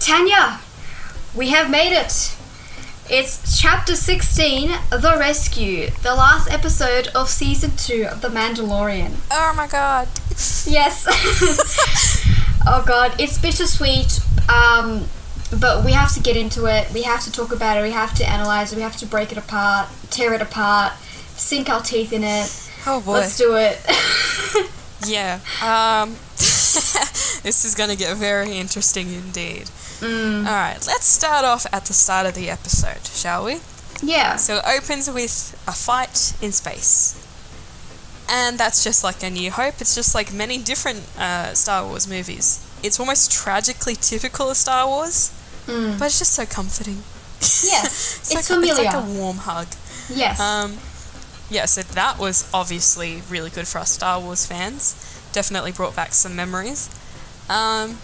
Tanya, we have made it. It's chapter 16, The Rescue, the last episode of season 2 of The Mandalorian. Oh my god. Yes. oh god, it's bittersweet. Um, but we have to get into it. We have to talk about it. We have to analyze it. We have to break it apart, tear it apart, sink our teeth in it. Oh boy. Let's do it. Yeah. Um, this is going to get very interesting indeed. Mm, All right, let's start off at the start of the episode, shall we? yeah. So it opens with a fight in space. And that's just like A New Hope. It's just like many different uh, Star Wars movies. It's almost tragically typical of Star Wars, Mm. but it's just so comforting. Yes, it's like, familiar. It's like a warm hug. Yes. Um, yeah, so that was obviously really good for us Star Wars fans. Definitely brought back some memories. Um,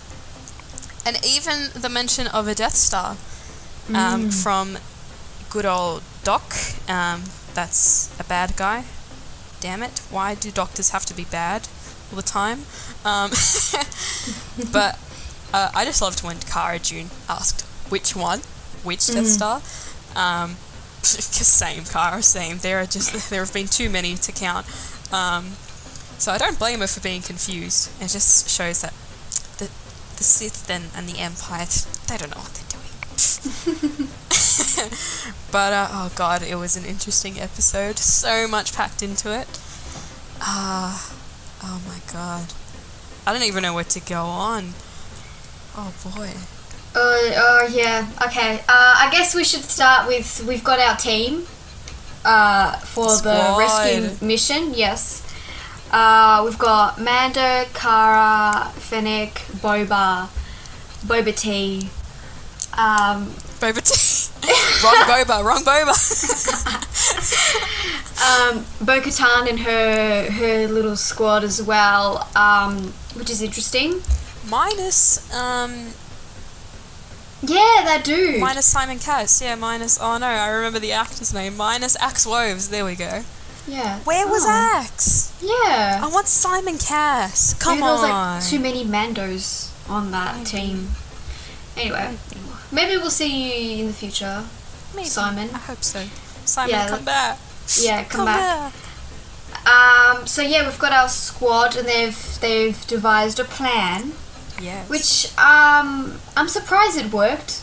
and even the mention of a Death Star um, Mm. from good old Doc. Um, that's a bad guy. Damn it. Why do doctors have to be bad all the time? Um, but uh, I just loved when Cara Dune asked which one, which Death Mhm. Star. Um, same Cara, same. There are just there have been too many to count. Um, so I don't blame her for being confused. It just shows that the Sith and, and the Empire they don't know what they're doing. but uh, oh god, it was an interesting episode. So much packed into it. Ah, oh my god. I don't even know where to go on. Oh boy. Uh, oh yeah. Okay. Uh, I guess we should start with we've got our team. Uh, for the rescue mission. Yes. Uh, we've got Mando, Cara, Fennec, Boba, Boba T. Um, Boba T. wrong Boba, wrong Boba. um, Bo-Katan and her her little squad as well, um, which is interesting. minus, um, Yeah, they do. minus Simon Cass. Yeah, minus, oh no, I remember the actor's name. Minus Axe Woves. There we go. Yeah. Where was Oh. Axe? Yeah. I want Simon Cass. Come Maybe there was on. like too many Mandos on that Maybe. team. Anyway, Maybe. we'll see you in the future. Maybe. Simon. I hope so. Simon, Yeah, come back. Yeah, come, Come back. back. Um, so yeah, we've got our squad, and they've they've devised a plan, Yes. which um, I'm surprised it worked.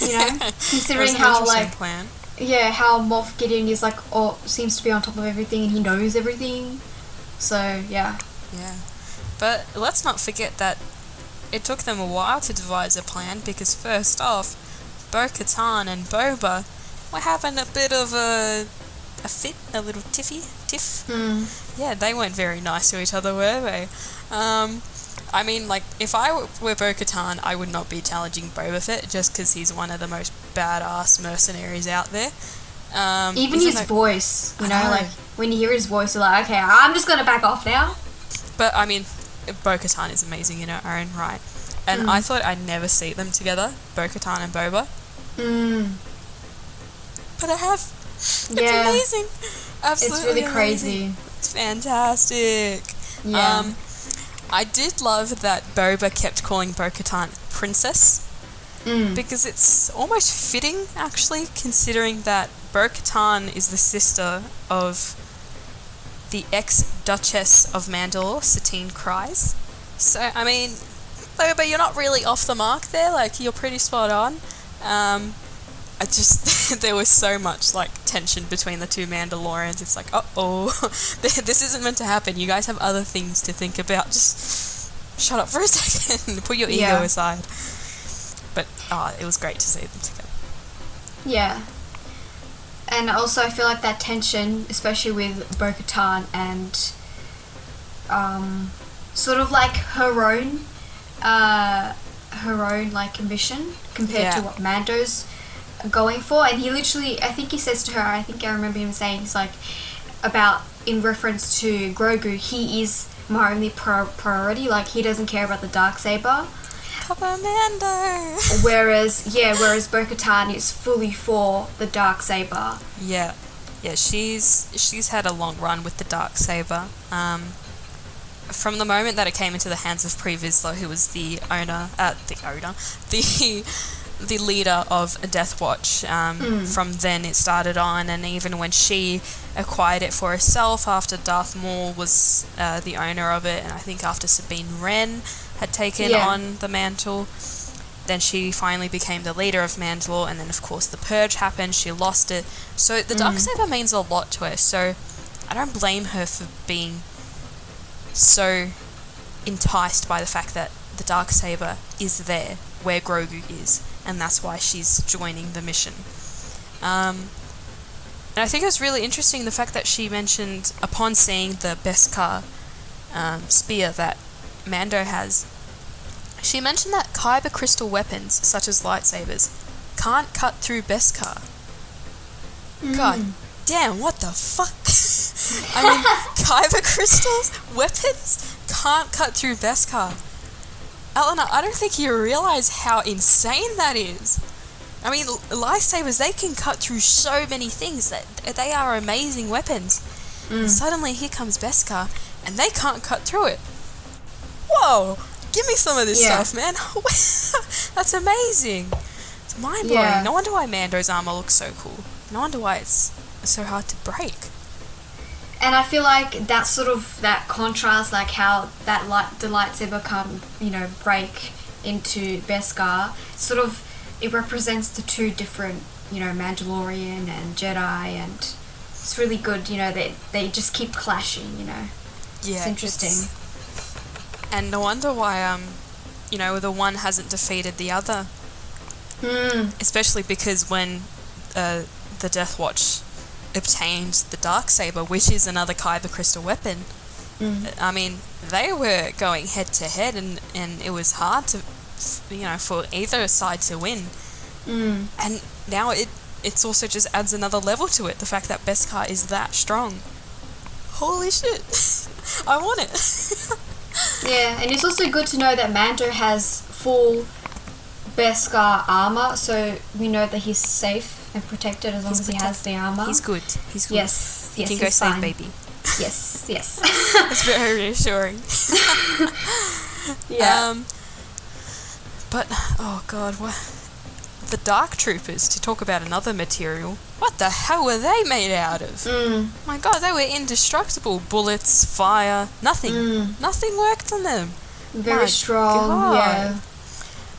You know, considering how like plan. Yeah, how Moff Gideon is like oh seems to be on top of everything, and he knows everything. So yeah, Yeah. But let's not forget that it took them a while to devise a plan because first off, Bo Katan and Boba were having a bit of a a fit, a little tiffy, tiff. hmm. Yeah, they weren't very nice to each other, were they? Um, I mean, like, if I were Bo Katan, I would not be challenging Boba Fett just because he's one of the most badass mercenaries out there. Um, even his that- voice, you know, know. like when you hear his voice, you're like, okay, I'm just gonna back off now. But I mean, Bo Katan is amazing in her own right. And Mm. I thought I'd never see them together, Bo Katan and Boba. Mm, But I have. It's Yeah. amazing. Absolutely. it's really amazing. crazy. It's fantastic. Yeah. Um, I did love that Boba kept calling Bo Katan Princess Mm. because it's almost fitting, actually, considering that Bo Katan is the sister of the ex Duchess of Mandalore, Satine Kryze. So, I mean, Boba, you're not really off the mark there. Like, you're pretty spot on. Um, I just there was so much like tension between the two Mandalorians. It's like, uh oh, this isn't meant to happen. You guys have other things to think about. Just shut up for a second. Put your ego Yeah. aside. But ah, it was great to see them together. Yeah. And also, I feel like that tension, especially with Bo Katan and um, sort of like her own, uh, her own like ambition compared to what Mando's going for. And he literally, I think he says to her, I think I remember him saying, he's like, about in reference to Grogu, he is my only pro- priority. Like, he doesn't care about the dark saber. Mando. Whereas, yeah, whereas Bo Katan is fully for the dark saber. yeah, yeah. She's she's had a long run with the dark saber. Um, from the moment that it came into the hands of Pre Vizsla, who was the owner, uh, the owner, the the leader of a Death Watch. Um, From then it started on, and even when she acquired it for herself after Darth Maul was uh, the owner of it, and I think after Sabine Wren had taken Yeah. on the mantle, then she finally became the leader of Mandalore, and then of course the purge happened. She lost it, so the dark saber means a lot to her. So I don't blame her for being so enticed by the fact that the dark saber is there where Grogu is, and that's why she's joining the mission. Um, and I think it was really interesting the fact that she mentioned upon seeing the Beskar um, spear that Mando has, she mentioned that kyber crystal weapons, such as lightsabers, can't cut through Beskar. God damn, what the fuck? I mean, kyber crystals, weapons, can't cut through Beskar. Eleanor, I don't think you realize how insane that is. I mean, l- lightsabers, they can cut through so many things. That They are amazing weapons. And mm. suddenly here comes Beskar, and they can't cut through it. Whoa! Give me some of this Yeah. stuff, man. That's amazing. It's mind blowing. Yeah. No wonder why Mando's armor looks so cool. No wonder why it's so hard to break. And I feel like that sort of that contrast, like how that light the lightsaber come, you know break into Beskar, sort of it represents the two different you know Mandalorian and Jedi, and it's really good. You know they they just keep clashing. You know, Yeah, it's interesting. And no wonder why, um, you know, the one hasn't defeated the other. Hmm. Especially because when uh, the Death Watch obtained the dark saber, which is another kyber crystal weapon, Mm. I mean, they were going head to head, and and it was hard to, you know, for either side to win. Mm. And now it it's also just adds another level to it. The fact that Beskar is that strong. Holy shit! I want it. Yeah, and it's also good to know that Mando has full Beskar armor, so we know that he's safe and protected as long He's as he has the armor. He's good. He's good. Yes, He yes, can go save fine. baby. Yes, yes. That's very reassuring. yeah. Um, but oh god, what? The Dark Troopers. To talk about another material. What the hell were they made out of? mm, My god, they were indestructible. Bullets, fire, nothing. Mm. Nothing worked on them. very my strong. God. Yeah.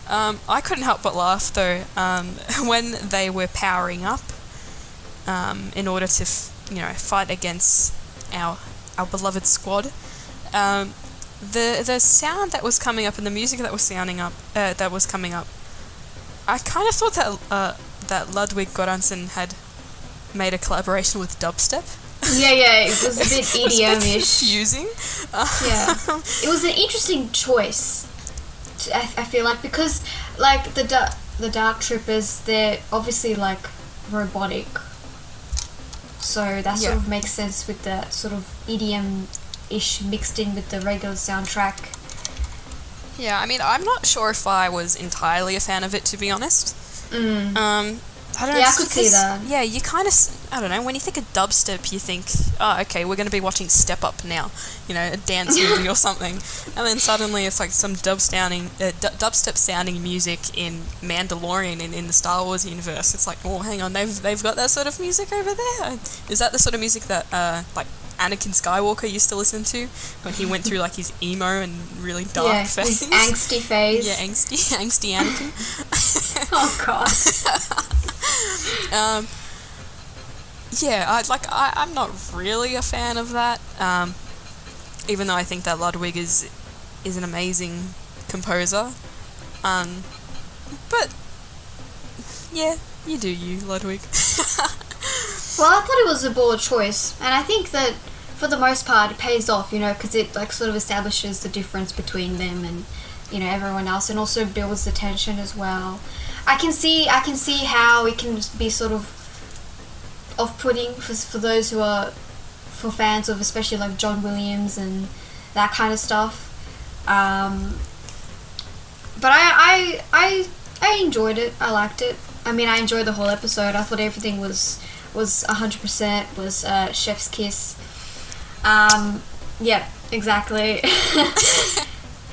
Um, I couldn't help but laugh though um, when they were powering up um, in order to, f- you know, fight against our our beloved squad. Um, the the sound that was coming up and the music that was sounding up uh, that was coming up, I kind of thought that uh, that Ludwig Göransson had made a collaboration with dubstep. Yeah, yeah. It was a bit It was a bit EDM-ish. confusing. Yeah. It was an interesting choice. I, I feel like because like the da- the Dark Troopers, they're obviously like robotic. So that sort Yeah. of makes sense with the sort of EDM ish mixed in with the regular soundtrack. Yeah, I mean, I'm not sure if I was entirely a fan of it, to be honest. Mm. Um, I don't know. I could see that. Yeah, you kind of, I don't know, when you think of dubstep, you think, oh, okay, we're going to be watching Step Up now, you know, a dance movie or something. And then suddenly it's like some dub sounding, uh, du- dubstep sounding music in Mandalorian and in the Star Wars universe. It's like, oh, hang on, they've, they've got that sort of music over there? Is that the sort of music that, uh, like, Anakin Skywalker used to listen to when he went through like his emo and really dark yeah, phase? his angsty phase. Yeah, angsty, angsty Anakin. Oh god. Um, yeah, I like. I, I'm not really a fan of that. Um, even though I think that Ludwig is is an amazing composer. Um, but yeah, you do you, Ludwig. Well, I thought it was a bold choice, and I think that for the most part it pays off, you know, because it like sort of establishes the difference between them and you know everyone else, and also builds the tension as well. I can see, I can see how it can be sort of off-putting for for those who are for fans of especially like John Williams and that kind of stuff. Um, but I, I, I, I enjoyed it. I liked it. I mean, I enjoyed the whole episode. I thought everything was was hundred percent was uh, Chef's kiss. Um, yeah, Exactly.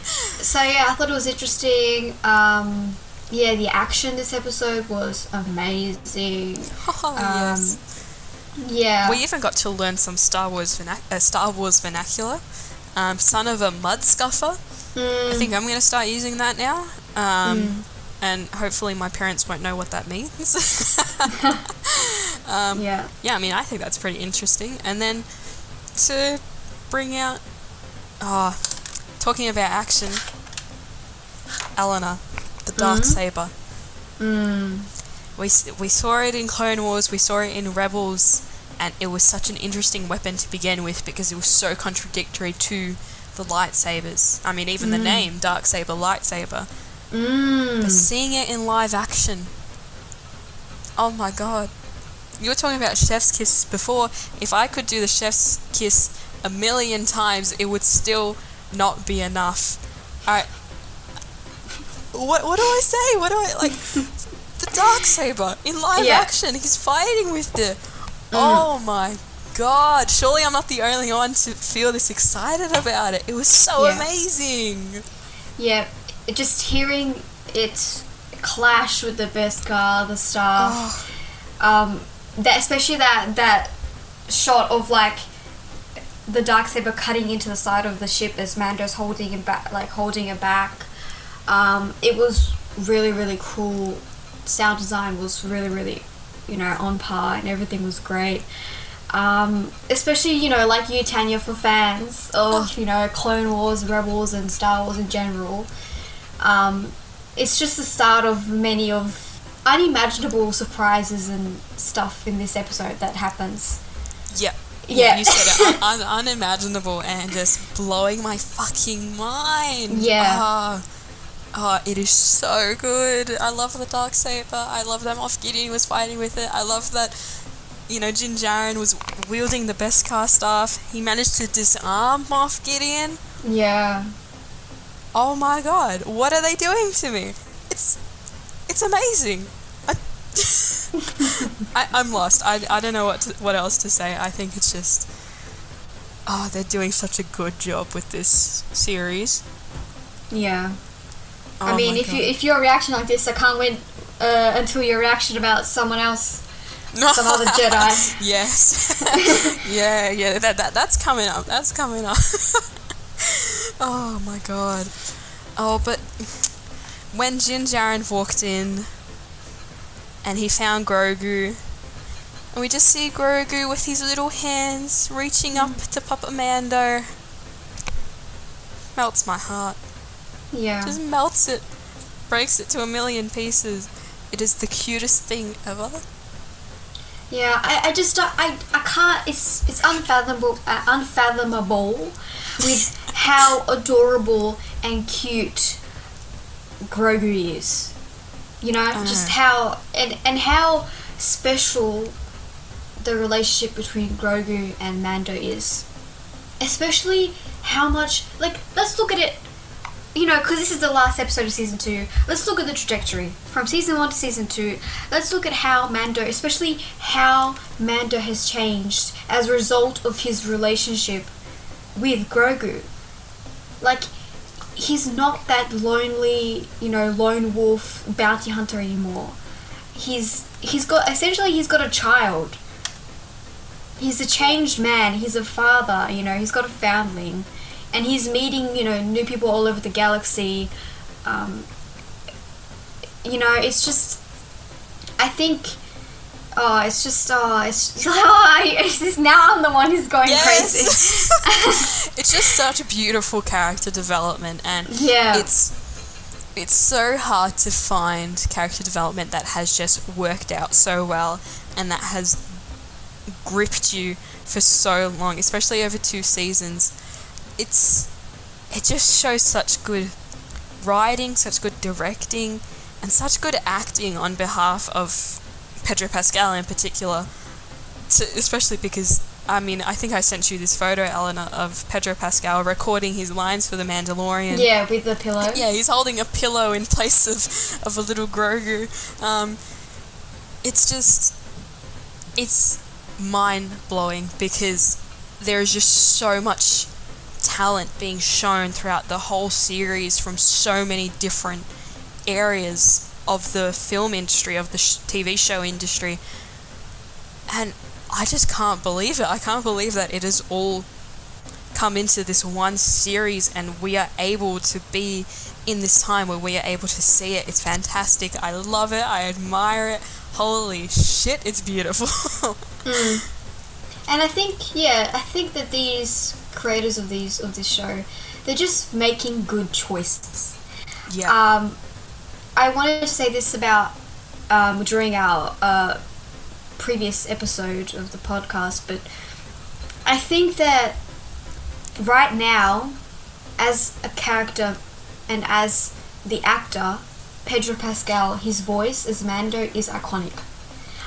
so yeah, I thought it was interesting. Um, yeah, the action this episode was amazing. Oh, Um, yes. Yeah. We even got to learn some Star Wars vernac- uh, Star Wars vernacular. Um, son of a mud scuffer. I Mm, think I'm going to start using that now. Um, Mm. And hopefully my parents won't know what that means. um, yeah. yeah, I mean, I think that's pretty interesting. And then to bring out, oh, talking about action, Eleanor, the dark Mhm. saber. We we saw it in Clone Wars, we saw it in Rebels, and it was such an interesting weapon to begin with because it was so contradictory to the lightsabers. I mean, even the Mm. name dark saber, lightsaber. mm. But seeing it in live action, oh my god! You were talking about chef's kiss before. If I could do the chef's kiss a million times, it would still not be enough. I. What what do I say? What do I like? the dark saber in live Yeah. action. He's fighting with the. Oh my god! Surely I'm not the only one to feel this excited about it. It was so Yeah. amazing. Yeah, just hearing it clash with the Beskar, the staff, Oh. um, that especially that that shot of like the dark saber cutting into the side of the ship as Mando's holding it back, like holding it back. Um, it was really really cool. Sound design was really really, you know, on par, and everything was great. Um, especially you know like you Tanya for fans of you know Clone Wars, Rebels, and Star Wars in general. Um, it's just the start of many of unimaginable surprises and stuff in this episode that happens. Yeah. Yeah. You said it. Un- un- unimaginable and just blowing my fucking mind. Yeah. Oh, oh, it is so good. I love the dark saber. I love that Moff Gideon was fighting with it. I love that. You know, Din Djarin was wielding the Beskar staff. He managed to disarm Moff Gideon. Yeah. Oh my god, what are they doing to me? It's it's amazing. I, I I'm lost. I, I don't know what to, what else to say. I think it's just oh, they're doing such a good job with this series. Yeah. Oh I mean, if you God. if your reaction like this, I can't wait uh, until your reaction about someone else, some other Jedi. yes, yeah, yeah. That, that that's coming up. That's coming up. oh my god. Oh, but when Din Djarin walked in and he found Grogu, and we just see Grogu with his little hands reaching up to Papa Mando, melts my heart. Yeah. Just melts it, breaks it to a million pieces. It is the cutest thing ever. Yeah, I, I just I, I can't it's it's unfathomable uh, unfathomable with how adorable and cute Grogu is. You know, just how and and how special the relationship between Grogu and Mando is. Especially how much like let's look at it you know, because this is the last episode of season two, let's look at the trajectory from season one to season two. Let's look at how Mando, especially how Mando has changed as a result of his relationship with Grogu. Like, he's not that lonely, you know, lone wolf bounty hunter anymore. He's he's got essentially he's got a child. He's a changed man. He's a father. You know, he's got a foundling and he's meeting you know new people all over the galaxy um, you know it's just i think oh it's just oh it's just, oh, it's just now i'm the one who's going crazy it's just such a beautiful character development and Yeah. it's it's so hard to find character development that has just worked out so well and that has gripped you for so long, especially over two seasons. It's it just shows such good writing, such good directing, and such good acting on behalf of Pedro Pascal in particular. Especially because I mean, I think I sent you this photo, Eleanor, of Pedro Pascal recording his lines for The Mandalorian. yeah with the pillow Yeah, he's holding a pillow in place of, of a little Grogu. Um, it's just, it's mind blowing because there is just so much talent being shown throughout the whole series from so many different areas of the film industry, of the sh- TV show industry. And I just can't believe it. I can't believe that it has all come into this one series and we are able to be in this time where we are able to see it. It's fantastic. I love it. I admire it. Holy shit, it's beautiful. Mm. And I think, yeah, I think that these creators of these of this show, they're just making good choices. yeah. Um, I wanted to say this about um, during our uh, previous episode of the podcast, but I think that right now, as a character and as the actor, Pedro Pascal, his voice as Mando is iconic.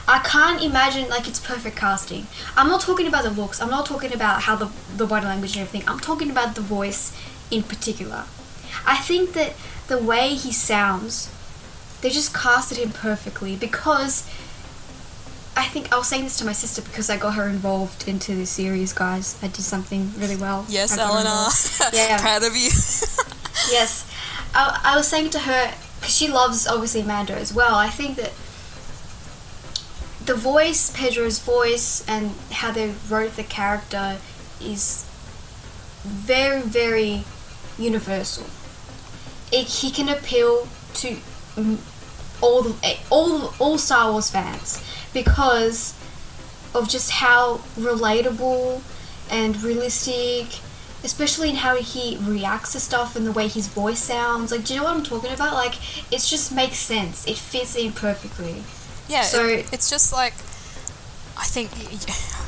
I can't imagine like it's perfect casting. I'm not talking about the looks. I'm not talking about how the the body language and everything. I'm talking about the voice in particular. I think that the way he sounds, they just casted him perfectly because I think I was saying this to my sister because I got her involved into this series, guys. I did something really well. yes, Eleanor. Yeah. Proud of you. yes, I, I was saying to her because she loves obviously Mando as well. I think that the voice, Pedro's voice, and how they wrote the character is very, very universal. It, he can appeal to all the eh, all all Star Wars fans because of just how relatable and realistic, especially in how he reacts to stuff and the way his voice sounds. Like, do you know what I'm talking about? Like, it just makes sense. It fits in perfectly. Yeah, So- it, it's just like I think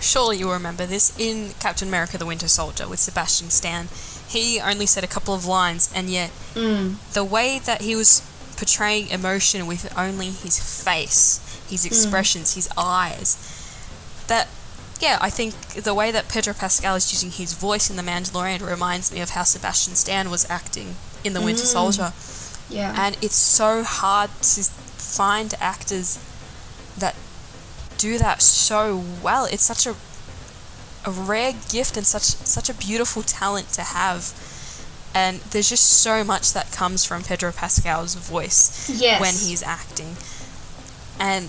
surely you'll remember this in Captain America: The Winter Soldier with Sebastian Stan. He only said a couple of lines, and yet Mm. the way that he was portraying emotion with only his face, his expressions, his eyes, that yeah, I think the way that Pedro Pascal is using his voice in The Mandalorian reminds me of how Sebastian Stan was acting in The Winter Mm. Soldier Yeah. and it's so hard to find actors that do that so well. It's such a a rare gift and such such a beautiful talent to have. And there's just so much that comes from Pedro Pascal's voice yes. when he's acting. And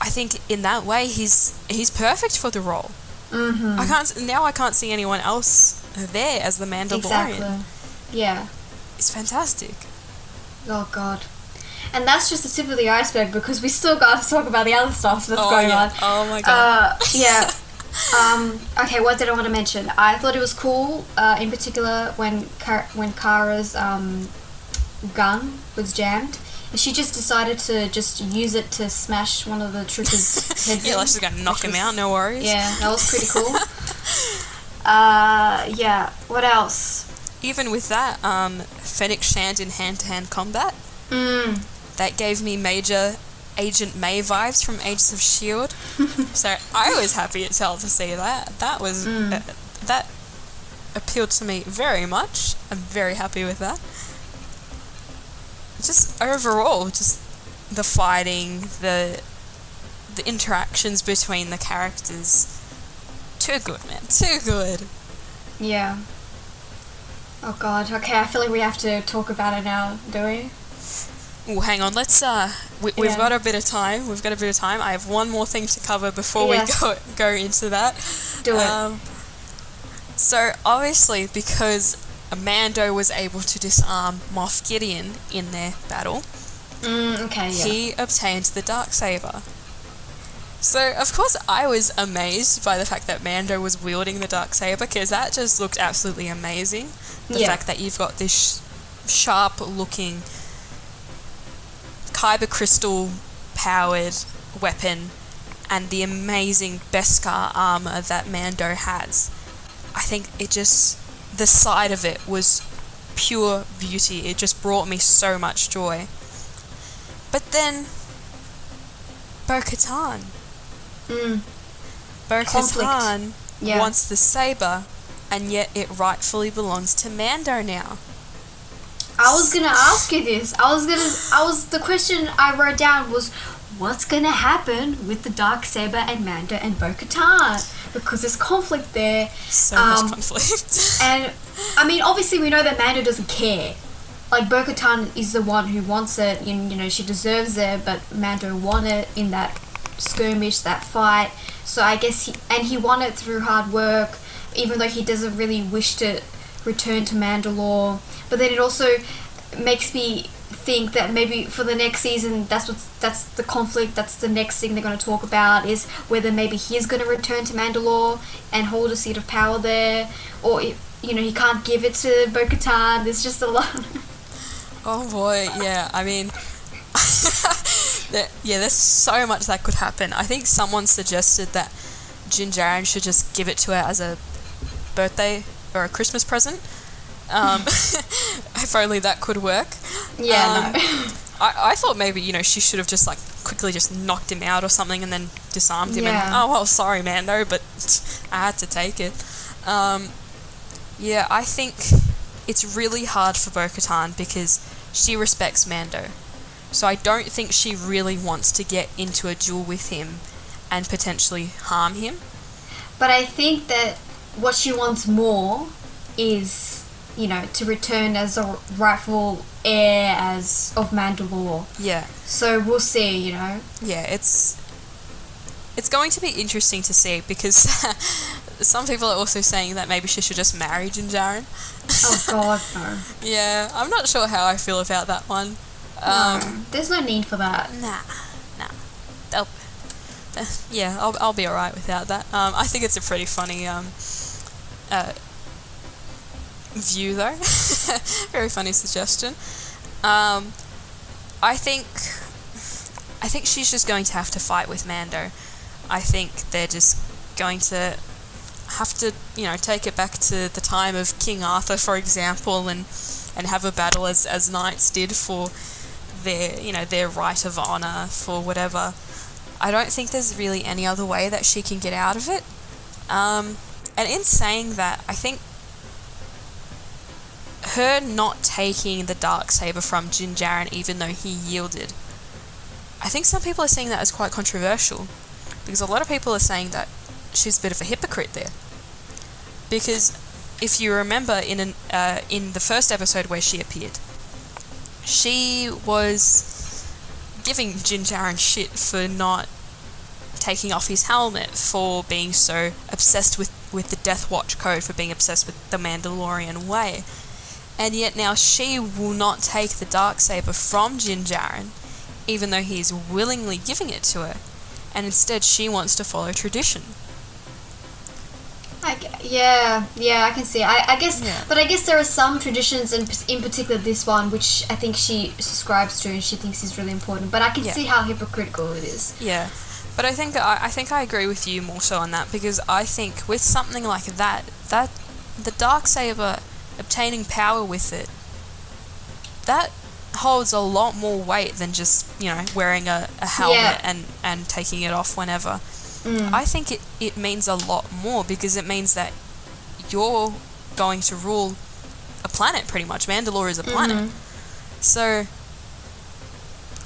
I think in that way he's he's perfect for the role. Mm-hmm. I can't now I can't see anyone else there as the Mandalorian. Exactly. Yeah. It's fantastic. Oh god. And that's just the tip of the iceberg because we still got to talk about the other stuff that's oh, going yeah. on. Oh my god. Uh, yeah. um, okay, what did I want to mention? I thought it was cool, uh, in particular when when Cara's um, gun was jammed. And she just decided to just use it to smash one of the troopers' heads yeah, in. like she's gonna knock him was- out, no worries. Yeah, that was pretty cool. uh, yeah. What else? Even with that, um, Fennec Shand in hand to hand combat, Mm, that gave me major Agent May vibes from Agents of S.H.I.E.L.D. So I was happy as hell to see that. That was. Mm. Uh, that appealed to me very much. I'm very happy with that. Just overall, just the fighting, the the interactions between the characters. Too good, man. Too good. yeah. Oh god. Okay, I feel like we have to talk about it now, do we? Oh, hang on. Let's. Uh, we, we've Yeah. got a bit of time. We've got a bit of time. I have one more thing to cover before Yes. we go go into that. Do it. Um, so obviously, because Mando was able to disarm Moff Gideon in their battle, Mm, okay, yeah. he obtained the dark saber. So of course, I was amazed by the fact that Mando was wielding the dark saber because that just looked absolutely amazing. The Yeah. fact that you've got this sh- sharp-looking kyber crystal powered weapon and the amazing Beskar armor that Mando has. I think it just the sight of it was pure beauty. It just brought me so much joy. But then Bo Katan. Mm, Bo Katan yeah. wants the saber and yet it rightfully belongs to Mando now. I was gonna ask you this. I was gonna. I was the question I wrote down was, what's gonna happen with the dark saber and Mando and Bo-Katan? Because there's conflict there, So Um, much conflict. and I mean, obviously we know that Mando doesn't care. Like Bo-Katan is the one who wants it, and you know she deserves it, but Mando won it in that skirmish, that fight. So I guess he and he won it through hard work, even though he doesn't really wish to return to Mandalore. But then it also makes me think that maybe for the next season that's what that's the conflict that's the next thing they're going to talk about is whether maybe he's going to return to Mandalore and hold a seat of power there or you know he can't give it to Bo-Katan there's just a lot Oh boy, yeah. I mean, there, yeah, there's so much that could happen. I think someone suggested that Din Djarin should just give it to her as a birthday or a Christmas present. Um, if only that could work. yeah Um, no. I, I thought maybe you know she should have just like quickly just knocked him out or something and then disarmed him Yeah. and oh well sorry Mando but I had to take it. Um, yeah, I think it's really hard for Bo-Katan because she respects Mando, so I don't think she really wants to get into a duel with him and potentially harm him. but I think that what she wants more is you know to return as a rightful heir as of Mandalore Yeah, so we'll see you know yeah, it's it's going to be interesting to see because some people are also saying that maybe she should just marry Din Djarin. oh god no Yeah, I'm not sure how I feel about that one. Um, no, there's no need for that. Nah, nah. Uh, yeah, I'll, I'll be alright without that. Um, I think it's a pretty funny um, uh, view, though. Very funny suggestion. Um, I think, I think she's just going to have to fight with Mando. I think they're just going to have to, you know, take it back to the time of King Arthur, for example, and and have a battle as as knights did for their, you know, their right of honor for whatever. I don't think there's really any other way that she can get out of it. Um, and in saying that, I think her not taking the dark saber from Din Djarin, even though he yielded, I think some people are seeing that as quite controversial, because a lot of people are saying that she's a bit of a hypocrite there. Because if you remember in an uh, in the first episode where she appeared, she was giving Din Djarin shit for not taking off his helmet, for being so obsessed with, with the Death Watch code, for being obsessed with the Mandalorian way. And yet now she will not take the dark saber from Din Djarin, even though he is willingly giving it to her, and instead she wants to follow tradition. I yeah, yeah, I can see. I, I guess, Yeah. but I guess there are some traditions, and in particular this one, which I think she subscribes to and she thinks is really important. But I can Yeah. see how hypocritical it is. Yeah, but I think I, I think I agree with you more so on that because I think with something like that, that the dark saber obtaining power with it, that holds a lot more weight than just you know wearing a, a helmet Yeah. and and taking it off whenever. Mm. I think it it means a lot more because it means that you're going to rule a planet pretty much. Mandalore is a planet. Mhm. So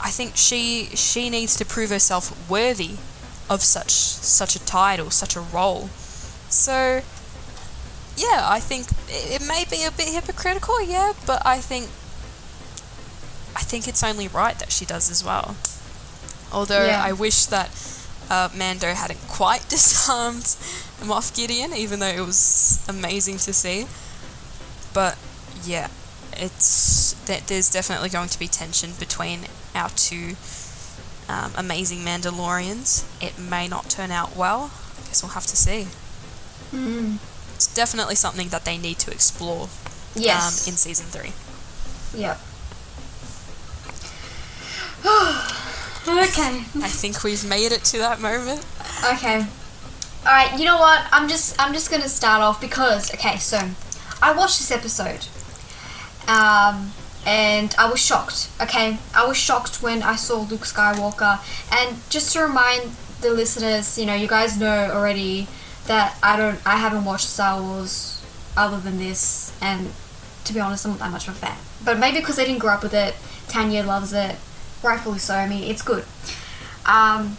I think she she needs to prove herself worthy of such such a title, such a role. So yeah, I think it, it may be a bit hypocritical, yeah, but I think I think it's only right that she does as well. Although Yeah. I wish that uh, Mando hadn't quite disarmed Moff Gideon, even though it was amazing to see. But yeah, it's that there's definitely going to be tension between our two um, amazing Mandalorians. It may not turn out well. I guess we'll have to see. Mm. It's definitely something that they need to explore Yes. um, in season three. Yep. okay. I think we've made it to that moment. Okay. All right. You know what? I'm just I'm just gonna start off because okay. So, I watched this episode, um, and I was shocked. Okay, I was shocked when I saw Luke Skywalker. And just to remind the listeners, you know, you guys know already that I don't I haven't watched Star Wars other than this, and to be honest, I'm not that much of a fan. But maybe because I didn't grow up with it, Tanya loves it, rightfully so. I mean, it's good. Um,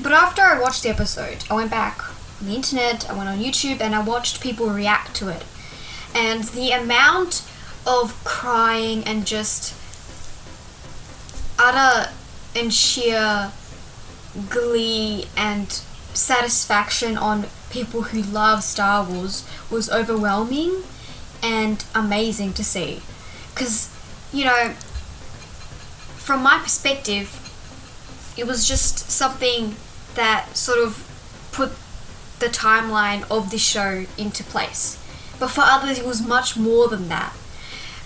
but after I watched the episode, I went back on the internet, I went on YouTube, and I watched people react to it. and the amount of crying and just utter and sheer glee and satisfaction on people who love Star Wars was overwhelming and amazing to see. Because, you know, from my perspective, it was just something that sort of put the timeline of the show into place. But for others, it was much more than that.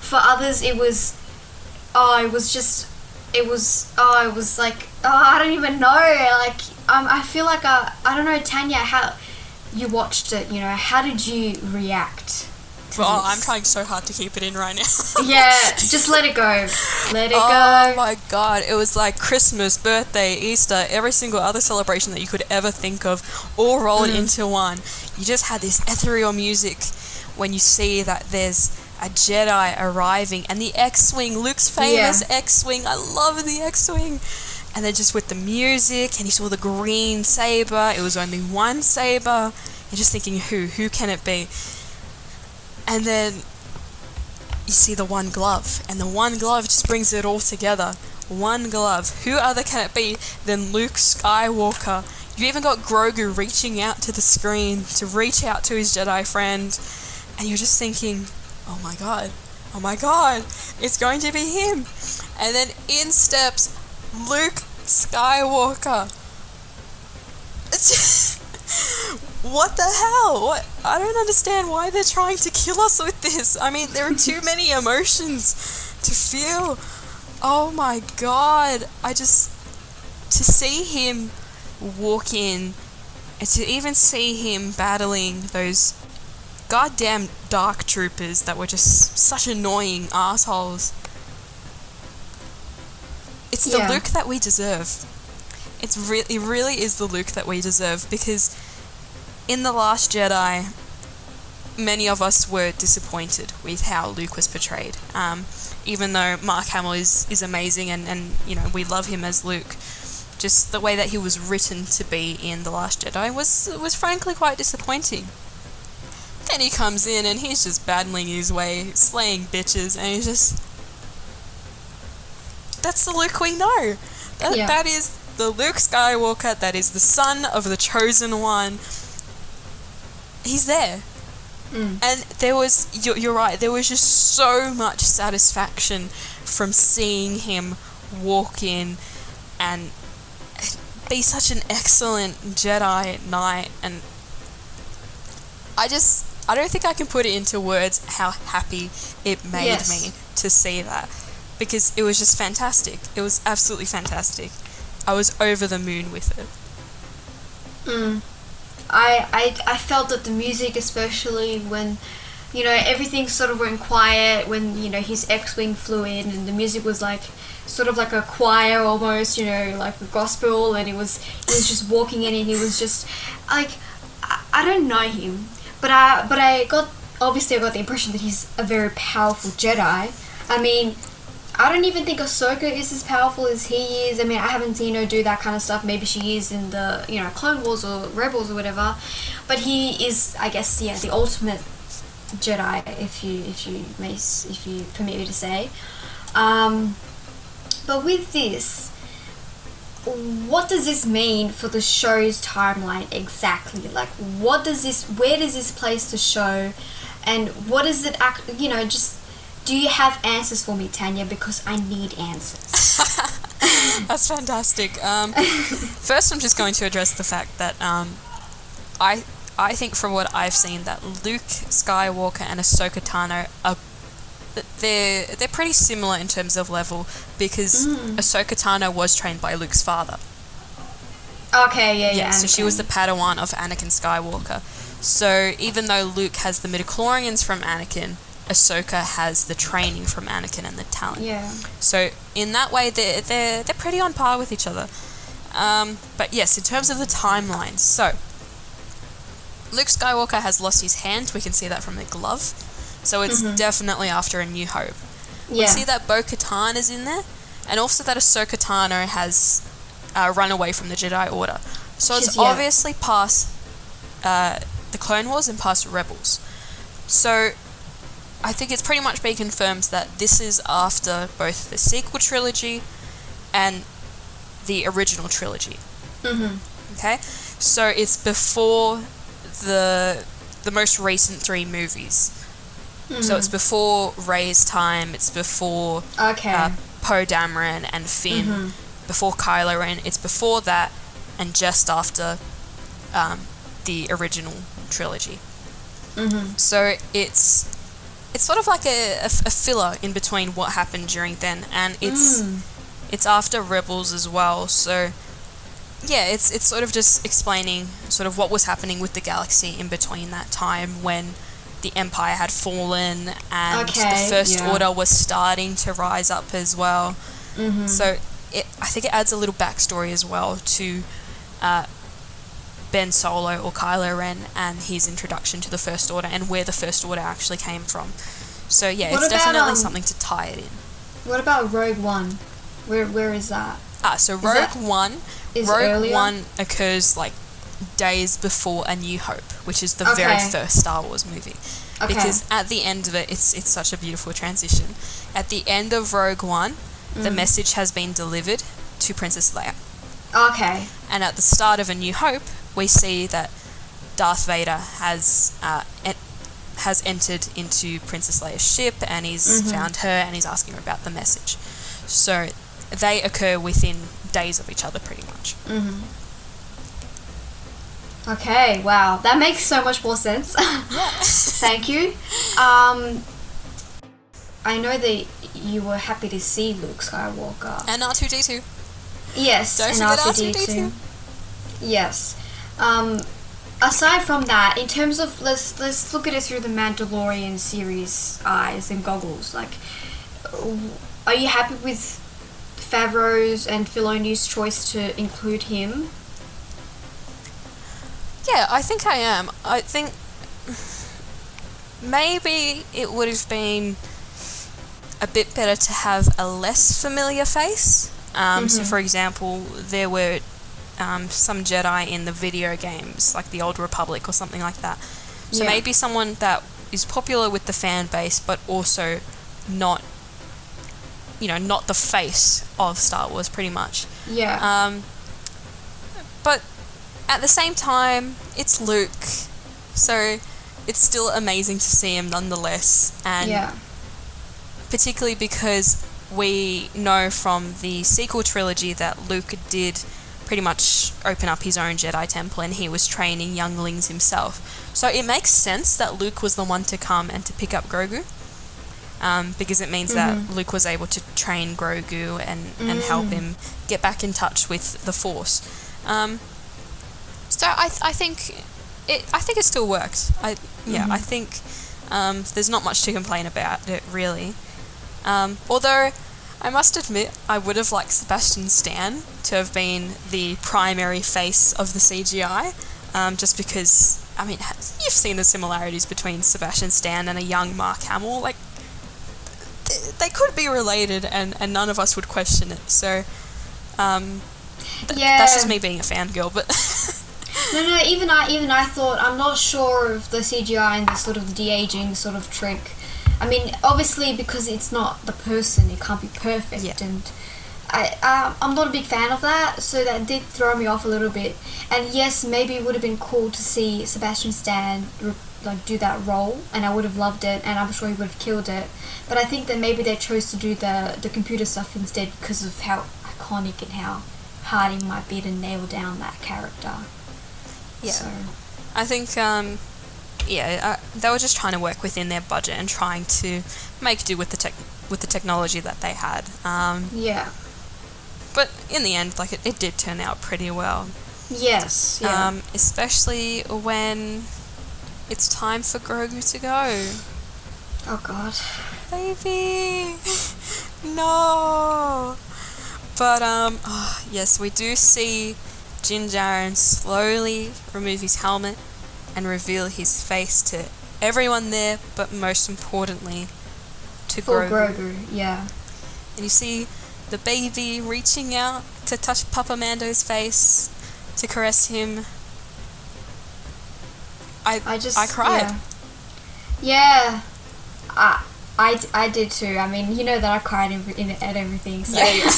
For others, it was, oh, it was just, it was, oh, it was like, oh, I don't even know. Like, um, I feel like, uh, I don't know, Tanya, how you watched it, you know, how did you react? to Well, this? I'm trying so hard to keep it in right now. Yeah, just let it go. Let it Oh go. Oh my god, it was like Christmas, birthday, Easter, every single other celebration that you could ever think of, all rolled Mm. into one. You just had this ethereal music when you see that there's a Jedi arriving and the X Wing, Luke's famous Yeah. X Wing. I love the X Wing. And then just with the music, and you saw the green saber, it was only one saber. You're just thinking, who? Who can it be? And then you see the one glove, and the one glove just brings it all together. One glove. Who other can it be than Luke Skywalker? You even got Grogu reaching out to the screen to reach out to his Jedi friend, and you're just thinking, oh my god, oh my god, it's going to be him. And then in steps Luke Skywalker. What the hell? What? I don't understand why they're trying to kill us with this. I mean, there are too many emotions to feel. Oh my god. I just. To see him walk in and to even see him battling those goddamn dark troopers that were just such annoying assholes. It's the Yeah. Luke that we deserve. It's re- it really is the Luke that we deserve because in The Last Jedi, many of us were disappointed with how Luke was portrayed. Um, even though Mark Hamill is, is amazing and, and, you know, we love him as Luke, just the way that he was written to be in The Last Jedi was, was frankly quite disappointing. Then he comes in and he's just battling his way, slaying bitches, and he's just. That's the Luke we know. That, Yeah. that is the Luke Skywalker, that is the son of the Chosen One. He's there. Mm. And there was, you're, you're right, there was just so much satisfaction from seeing him walk in and be such an excellent Jedi Knight. And I just, I don't think I can put it into words how happy it made Yes. me to see that. Because it was just fantastic. It was absolutely fantastic. I was over the moon with it. Mm. I, I I felt that the music, especially when, you know, everything sort of went quiet when you know his X-wing flew in, and the music was like, sort of like a choir almost, you know, like a gospel, and it was he was just walking in, and he was just like, I, I don't know him, but I but I got obviously I got the impression that he's a very powerful Jedi. I mean, I don't even think Ahsoka is as powerful as he is. I mean, I haven't seen her do that kind of stuff. Maybe she is in the, you know, Clone Wars or Rebels or whatever. But he is, I guess, yeah, the ultimate Jedi, if you, if you may, if you permit me to say. Um, but with this, what does this mean for the show's timeline exactly? Like, what does this, where does this place the show, and what is it act, you know, just, do you have answers for me, Tanya? Because I need answers. That's fantastic. Um, first, I'm just going to address the fact that um, I I think from what I've seen that Luke Skywalker and Ahsoka Tano are they're they're pretty similar in terms of level because Mm. Ahsoka Tano was trained by Luke's father. Okay, yeah, yeah. Yeah, so she was the Padawan of Anakin Skywalker. So even though Luke has the midi-chlorians from Anakin, Ahsoka has the training from Anakin and the talent. Yeah. So in that way, they're they're they're pretty on par with each other. Um, but yes, in terms of the timeline, so Luke Skywalker has lost his hand. We can see that from the glove. So it's Mhm. definitely after A New Hope. We see that Bo Katan is in there, and also that Ahsoka Tano has uh, run away from the Jedi Order. So it's yeah. obviously past uh, the Clone Wars and past Rebels. So I think it's pretty much been confirmed that this is after both the sequel trilogy and the original trilogy. Mhm. Okay, so it's before the the most recent three movies. So it's before Rey's time. It's before Okay. uh, Poe Dameron and Finn. Mhm. Before Kylo Ren. It's before that, and just after um, the original trilogy. Mhm. So it's it's sort of like a, a, a filler in between what happened during then, and it's Mm. it's after Rebels as well. So yeah, it's it's sort of just explaining sort of what was happening with the galaxy in between that time when the Empire had fallen and Okay, the First yeah. Order was starting to rise up as well. Mhm. So it, I think it adds a little backstory as well to uh, Ben Solo or Kylo Ren and his introduction to the First Order and where the First Order actually came from. So yeah, What it's about, definitely um, something to tie it in. What about Rogue One? Where where is that? Ah, so Rogue that- One, Is Rogue earlier? One occurs like days before A New Hope, which is the very first Star Wars movie. Okay. Because at the end of it, it's it's such a beautiful transition. At the end of Rogue One, the Mm. message has been delivered to Princess Leia. Okay. And at the start of A New Hope, we see that Darth Vader has uh, en- has entered into Princess Leia's ship and he's Mhm. found her and he's asking her about the message. So they occur within days of each other, pretty much. Mhm. Okay. Wow, that makes so much more sense. Yeah. Thank you. Um, I know that you were happy to see Luke Skywalker. and R two D two. Yes, Don't and R2D2. R2D2. Yes. Um, aside from that, in terms of let's let's look at it through the Mandalorian series eyes and goggles. Like, are you happy with Favreau's and Filoni's choice to include him? Yeah, I think I am. I think maybe it would have been a bit better to have a less familiar face. Um, So, Mhm. for example, there were um, some Jedi in the video games, like the Old Republic or something like that. So Yeah. maybe someone that is popular with the fan base, but also not, you know, not the face of Star Wars, pretty much. Yeah. Um, but at the same time, it's Luke, so it's still amazing to see him nonetheless, and yeah. particularly because we know from the sequel trilogy that Luke did pretty much open up his own Jedi temple and he was training younglings himself. So it makes sense that Luke was the one to come and to pick up Grogu. Um, because it means Mhm. that Luke was able to train Grogu and, and help Mm. him get back in touch with the Force. Um, so I, I think it I think it still worked. I yeah Mhm. I think um, there's not much to complain about it really. Um, although I must admit I would have liked Sebastian Stan to have been the primary face of the CGI, um, just because I mean you've seen the similarities between Sebastian Stan and a young Mark Hamill like. They could be related, and, and none of us would question it. So, um, th- Yeah. that's just me being a fangirl. But No, no. Even I, even I thought I'm not sure of the CGI and the sort of de aging sort of trick. I mean, obviously because it's not the person, it can't be perfect, Yeah. and I, uh, I'm not a big fan of that. So that did throw me off a little bit. And yes, maybe it would have been cool to see Sebastian Stan like do that role, and I would have loved it, and I'm sure he would have killed it. But I think that maybe they chose to do the the computer stuff instead because of how iconic and how hard it might be to nail down that character. Yeah. So. I think, um, yeah, uh, they were just trying to work within their budget and trying to make do with the tech with the technology that they had. Um, Yeah. but in the end, like it, it did turn out pretty well. Yes. Yeah. Um, especially when it's time for Grogu to go. oh God. Baby, no. But um, oh, yes, we do see Din Djarin slowly remove his helmet and reveal his face to everyone there, but most importantly, to For Grogu. Grogu. Yeah. And you see the baby reaching out to touch Papa Mando's face, to caress him. I I just. I cried. Yeah. yeah. I, I, I did too. I mean, you know that I cried in, in, at everything. So. Yeah, yeah,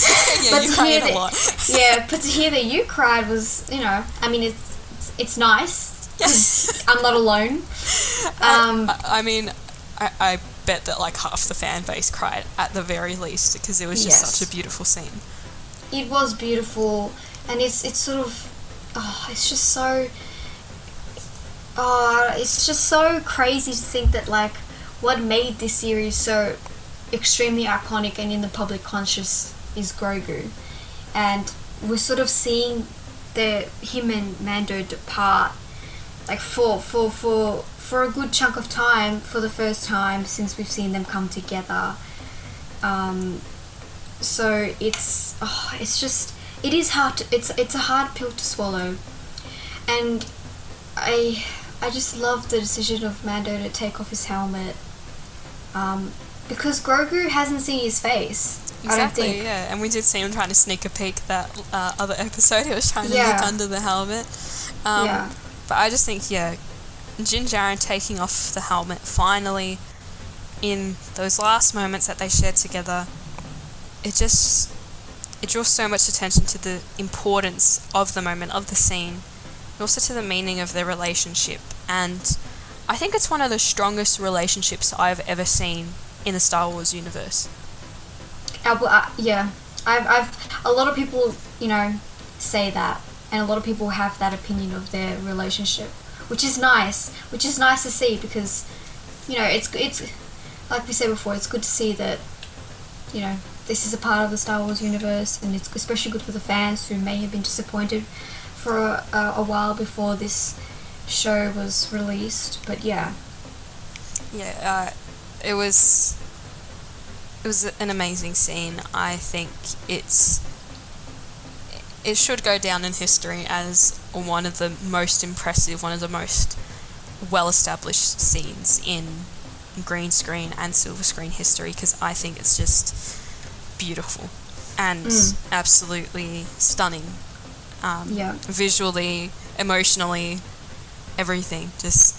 yeah. But you to cried hear a that- lot. yeah, but to hear that you cried was, you know, I mean, it's it's, it's nice. I'm not alone. Um, I, I mean, I, I bet that like half the fan base cried at the very least because it was just Yes. such a beautiful scene. it was beautiful, and it's it's sort of, oh, it's just so. Oh, it's just so crazy to think that like what made this series so extremely iconic and in the public conscious is Grogu, and we're sort of seeing the him and Mando depart, like for for for for a good chunk of time for the first time since we've seen them come together. Um, so it's oh, it's just it is hard to, it's it's a hard pill to swallow and i i just love the decision of mando to take off his helmet um, because grogu hasn't seen his face i don't Exactly, yeah. And we did see him trying to sneak a peek that uh, other episode. He was trying to Yeah. look under the helmet. Um, Yeah. But I just think, yeah, Din Djarin taking off the helmet finally in those last moments that they shared together, it just it draws so much attention to the importance of the moment, of the scene, and also to the meaning of their relationship. And I think it's one of the strongest relationships I've ever seen in the Star Wars universe. Uh, uh, yeah I've, I've a lot of people you know say that and a lot of people have that opinion of their relationship which is nice which is nice to see because you know it's it's like we said before it's good to see that you know this is a part of the Star Wars universe and it's especially good for the fans who may have been disappointed for a, a, while before this show was released but yeah Yeah, uh, it was it was an amazing scene. I think it's it should go down in history as one of the most impressive, one of the most well-established scenes in green screen and silver screen history because I think it's just beautiful and Mm. absolutely stunning. Um, Yeah. Visually, emotionally, everything just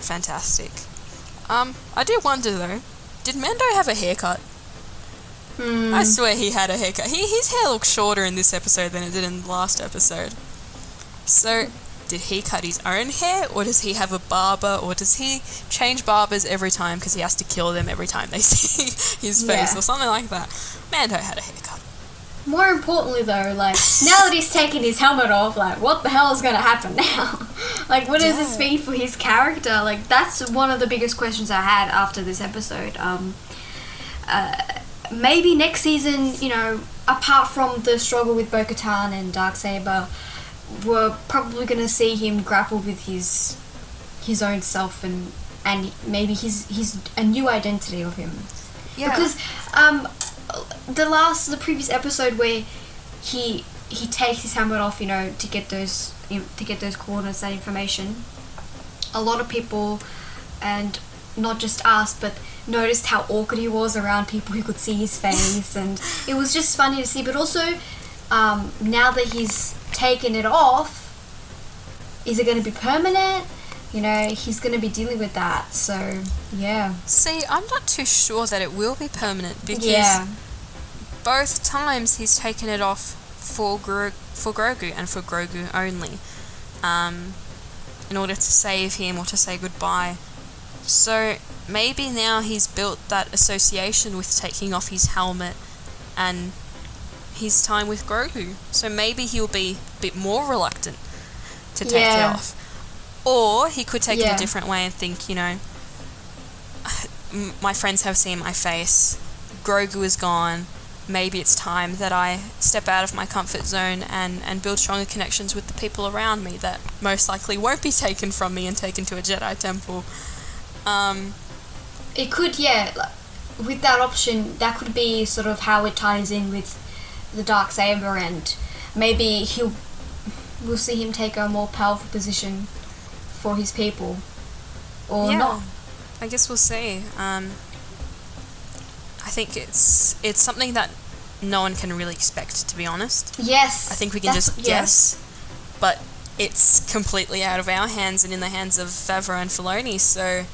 fantastic. Um, I do wonder though, did Mando have a haircut? Hmm. I swear he had a haircut. He, his hair looks shorter in this episode than it did in the last episode. So, did he cut his own hair, or does he have a barber, or does he change barbers every time because he has to kill them every time they see his face, Yeah. or something like that? Mando had a haircut. More importantly, though, like now that he's taken his helmet off, like what the hell is going to happen now? like, what does this mean for his character? Like, that's one of the biggest questions I had after this episode. Um, uh, maybe next season, you know, apart from the struggle with Bo-Katan and Darksaber, we're probably going to see him grapple with his his own self and and maybe his his a new identity of him Yeah. because um the last the previous episode where he he takes his helmet off you know to get those to get those coordinates that information a lot of people and not just us but noticed how awkward he was around people who could see his face and it was just funny to see. But also um, now that he's taken it off is it going to be permanent? You know he's going to be dealing with that so yeah. See, I'm not too sure that it will be permanent because yeah. both times he's taken it off for Gro- for Grogu and for Grogu only, um, in order to save him or to say goodbye. So maybe now he's built that association with taking off his helmet and his time with Grogu. So maybe he'll be a bit more reluctant to take Yeah. it off. Or he could take it a different way and think, you know, my friends have seen my face. Grogu is gone. Maybe it's time that I step out of my comfort zone and, and build stronger connections with the people around me that most likely won't be taken from me and taken to a Jedi temple. Um, It could, yeah. like, With that option, that could be sort of how it ties in with the dark saber, and maybe he'll we'll see him take a more powerful position for his people, or yeah, not. I guess we'll see. Um, I think it's it's something that no one can really expect, to be honest. Yes, I think we can just guess, but it's completely out of our hands and in the hands of Favreau and Filoni. So,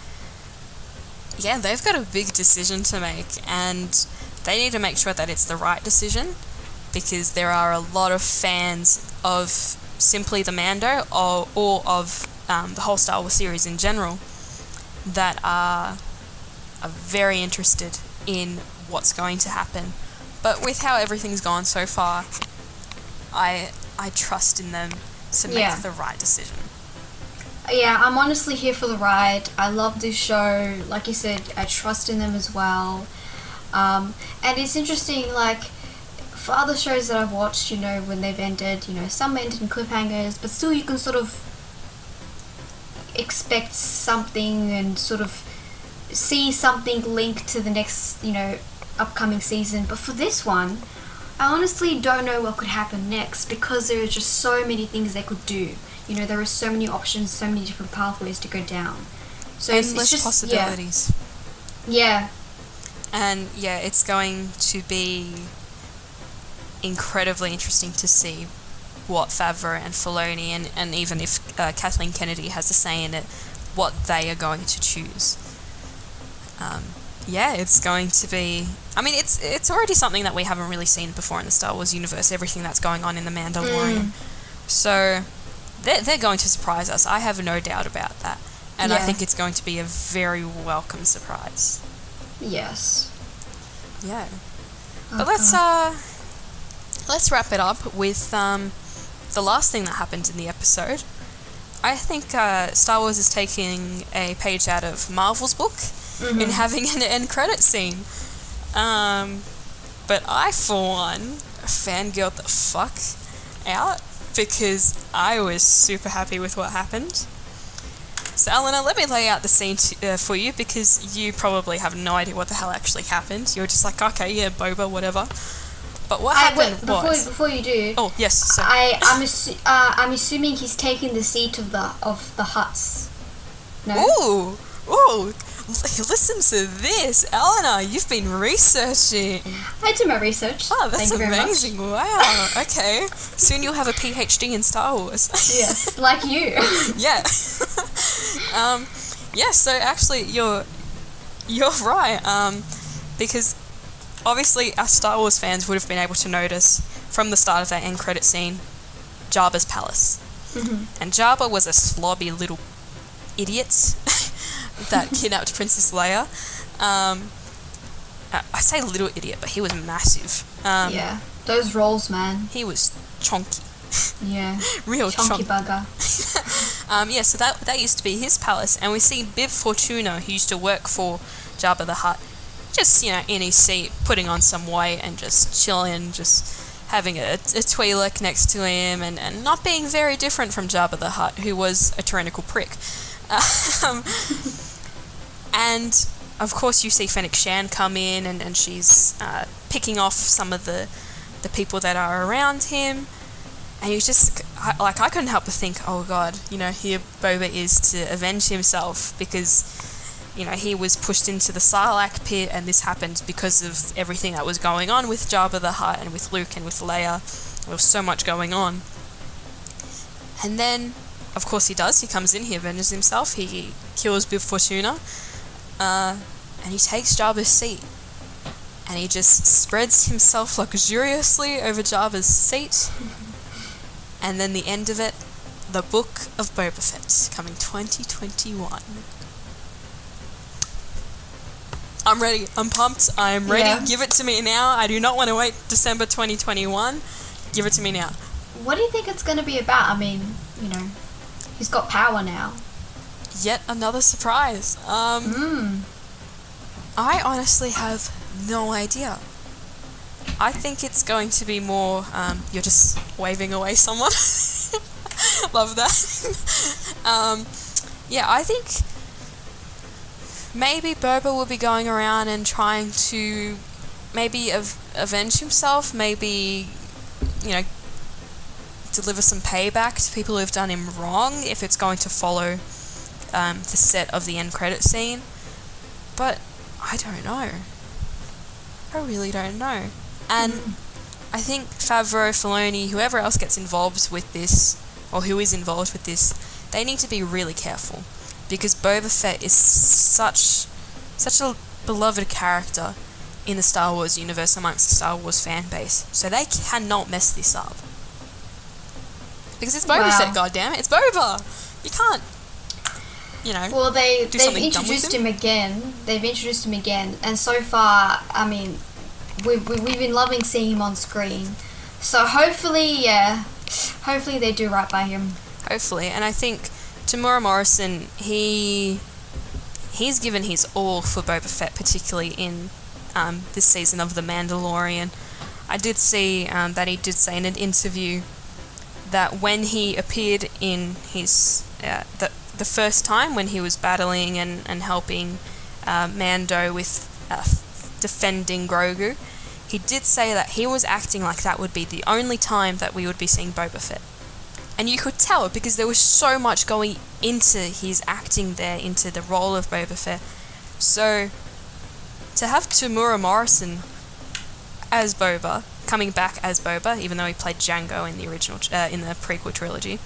yeah, they've got a big decision to make, and they need to make sure that it's the right decision because there are a lot of fans of simply the Mando or, or of um, the whole Star Wars series in general that are, are very interested in what's going to happen. But with how everything's gone so far, I I trust in them to make Yeah. the right decision. Yeah, I'm honestly here for the ride. I love this show. Like you said, I trust in them as well. Um, and it's interesting, like, for other shows that I've watched, you know, when they've ended, you know, some ended in cliffhangers, but still you can sort of expect something and sort of see something linked to the next, you know, upcoming season. But for this one, I honestly don't know what could happen next because there are just so many things they could do. You know, there are so many options, so many different pathways to go down. So it's, Endless it's just possibilities. Yeah, And yeah, it's going to be incredibly interesting to see what Favreau and Filoni, and, and even if uh, Kathleen Kennedy has a say in it, what they are going to choose. Um, yeah, it's going to be. I mean, it's it's already something that we haven't really seen before in the Star Wars universe. Everything that's going on in the Mandalorian, so they're they're going to surprise us. I have no doubt about that, and I think it's going to be a very welcome surprise. yes. Yeah. Oh, But let's God. uh let's wrap it up with um the last thing that happened in the episode. I think uh, Star Wars is taking a page out of Marvel's book in Mhm. having an end credit scene. Um, but I, for one, fangirled the fuck out because I was super happy with what happened. So, Eleanor, let me lay out the scene uh, for you because you probably have no idea what the hell actually happened. You're just like, okay, yeah, boba, whatever. But what I, wait, happened before, was. before you do, Oh, yes, so. I I'm assu- uh, I'm assuming he's taking the seat of the of the Hutts. No. Ooh, ooh, listen to this. Eleanor, you've been researching. I did my research. Oh, that's Thank amazing. Wow. Okay. Soon you'll have a PhD in Star Wars. Yes, like you. yeah. um, yeah, so actually you're you're right. Um, because obviously us Star Wars fans would have been able to notice from the start of that end credit scene Jabba's palace. Mhm. And Jabba was a slobby little idiot that kidnapped Princess Leia. Um, I say little idiot, but he was massive. Um, yeah, those rolls, man. He was chonky. Yeah, Real chunky chonky. bugger. Um, yeah, so that that used to be his palace, and we see Bib Fortuna, who used to work for Jabba the Hutt, just you know in his seat, putting on some weight and just chilling, just having a, a Twi'lek next to him, and, and not being very different from Jabba the Hutt, who was a tyrannical prick. Um, and of course, you see Fennec Shand come in, and, and she's uh, picking off some of the the people that are around him. And you just I, like I couldn't help but think, oh god, you know, here Boba is to avenge himself because you know he was pushed into the Sarlacc pit, and this happened because of everything that was going on with Jabba the Hutt and with Luke and with Leia. There was so much going on. And then, of course, he does. He comes in. He avenges himself. He kills Bib Fortuna, uh, and he takes Jabba's seat. And he just spreads himself luxuriously over Jabba's seat. And then the end of it, the Book of Boba Fett, coming 2021. I'm ready. I'm pumped. I'm ready. Yeah. Give it to me now. I do not want to wait December 2021. Give it to me now. What do you think it's going to be about? I mean, you know, he's got power now. Yet another surprise. Um, Hmm. I honestly have no idea. I think it's going to be more. Um, you're just waving away someone. Love that. um, yeah, I think maybe Boba will be going around and trying to maybe av- avenge himself. Maybe you know deliver some payback to people who've done him wrong. If it's going to follow um, the set of the end credit scene, but I don't know. I really don't know. And I think Favreau, Filoni, whoever else gets involved with this, or who is involved with this, they need to be really careful. Because Boba Fett is such such a beloved character in the Star Wars universe amongst the Star Wars fan base. So they cannot mess this up. Because it's Boba Wow. Fett, goddammit. It's Boba. You can't, you know. Well, they Do they've something dumb with introduced him? him again. They've introduced him again, and so far, I mean, we've we, we've been loving seeing him on screen. So hopefully, yeah, hopefully they do right by him. hopefully. And I think Temuera Morrison, he he's given his all for Boba Fett, particularly in um, this season of The Mandalorian. I did see um, that he did say in an interview that when he appeared in his uh, the the first time when he was battling and and helping uh, Mando with uh, defending Grogu, he did say that he was acting like that would be the only time that we would be seeing Boba Fett. And you could tell because there was so much going into his acting there, into the role of Boba Fett. So, to have Temuera Morrison as Boba, coming back as Boba, even though he played Django in the original, uh, in the prequel trilogy,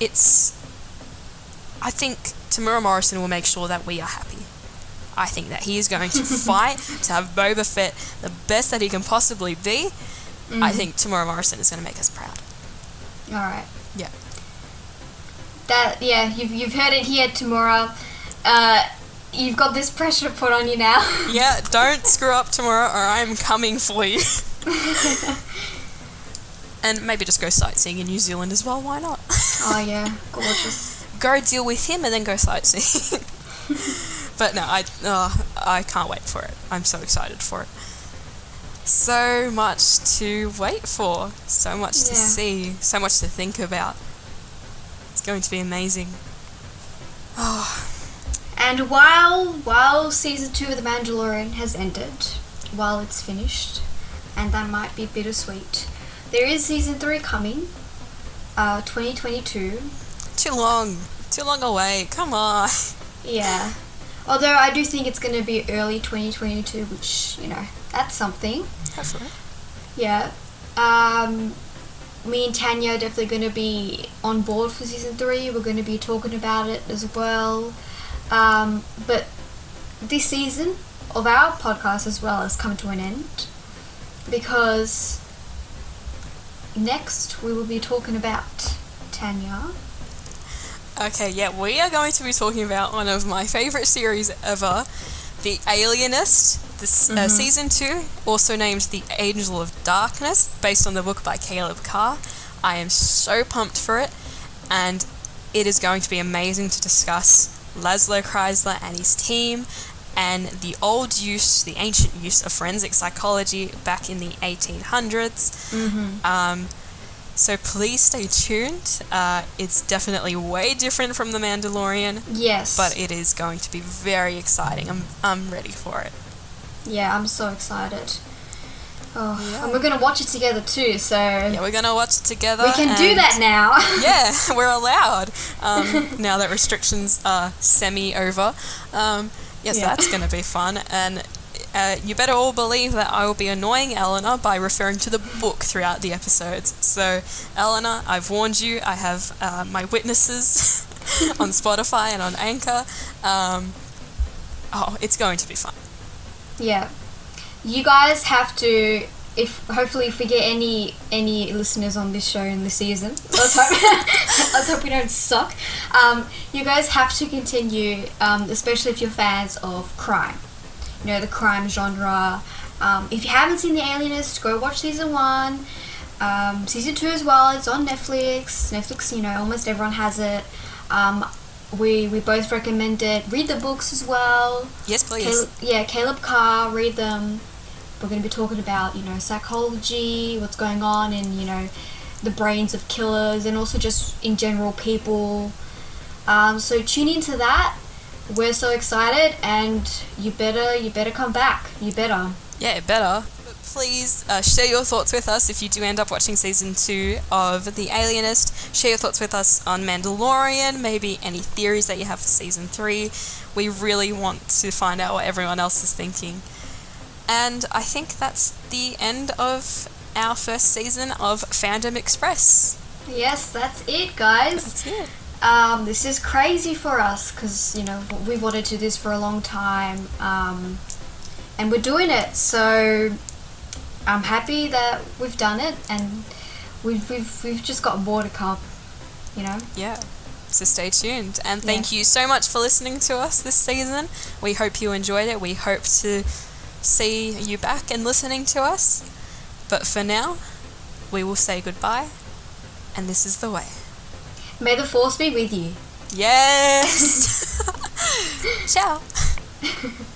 it's. I think Temuera Morrison will make sure that we are happy. I think that he is going to fight to have Boba Fett the best that he can possibly be. I think Temuera Morrison is going to make us proud. All right. Yeah. That yeah, you've you've heard it here, Temuera. Uh, you've got this pressure to put on you now. Yeah, don't screw up tomorrow or I'm coming for you. and maybe just go sightseeing in New Zealand as well, why not? oh yeah, gorgeous. go deal with him and then go sightseeing. but no, I oh, I can't wait for it. I'm so excited for it. So much to wait for, so much to see, so much to think about. It's going to be amazing. Oh, And while while season two of The Mandalorian has ended, while it's finished, and that might be bittersweet, there is season three coming, uh, 2022. too long, too long away. Come on. Yeah. Although I do think it's going to be early 2022, which you know that's something. Hopefully. Yeah. Um, me and Tanya are definitely going to be on board for season three. We're going to be talking about it as well. Um, but this season of our podcast as well has come to an end because next we will be talking about Tanya. Okay, yeah, we are going to be talking about one of my favourite series ever, The Alienist, this uh, season two, also named The Angel of Darkness, based on the book by Caleb Carr. I am so pumped for it, and it is going to be amazing to discuss Laszlo Kreizler and his team, and the old use, the ancient use of forensic psychology back in the 1800s. Mm-hmm. Um, so please stay tuned. Uh, it's definitely way different from The Mandalorian, Yes. but it is going to be very exciting. I'm, I'm ready for it. yeah, I'm so excited. Oh, Yeah. and we're gonna watch it together too. So Yeah, we're gonna watch it together. we can do that now. yeah, we're allowed. Um, now that restrictions are semi over. Um, yes, Yeah. that's going to be fun. And uh, you better all believe that I will be annoying Eleanor by referring to the book throughout the episodes. So, Eleanor, I've warned you. I have uh, my witnesses on Spotify and on Anchor. Um, oh, it's going to be fun. Yeah. You guys have to if hopefully if we get any any listeners on this show in this season, let's hope let's hope we don't suck. Um, you guys have to continue, um, especially if you're fans of crime. You know the crime genre. Um, if you haven't seen The Alienist, go watch season one. Um, season two as well. It's on Netflix. Netflix, you know, almost everyone has it. Um, we we both recommend it. Read the books as well. Yes, please. Caleb, yeah, Caleb Carr, read them. We're going to be talking about, you know, psychology, what's going on in, you know, the brains of killers and also just in general people. Um, so tune into that. We're so excited and you better you better come back. You better. Yeah, better. Please uh, share your thoughts with us if you do end up watching season two of The Alienist. Share your thoughts with us on Mandalorian, maybe any theories that you have for season three. We really want to find out what everyone else is thinking. And I think that's the end of our first season of Fandom Express. Yes, that's it, guys. That's it. Um, this is crazy for us because you know we wanted to do this for a long time, um, and we're doing it. So I'm happy that we've done it, and we've we've we've just got more to come. You know. Yeah. So stay tuned. And thank Yeah. you so much for listening to us this season. We hope you enjoyed it. We hope to see you back and listening to us. But for now, we will say goodbye. And this is the way. May the force be with you. Yes! Ciao!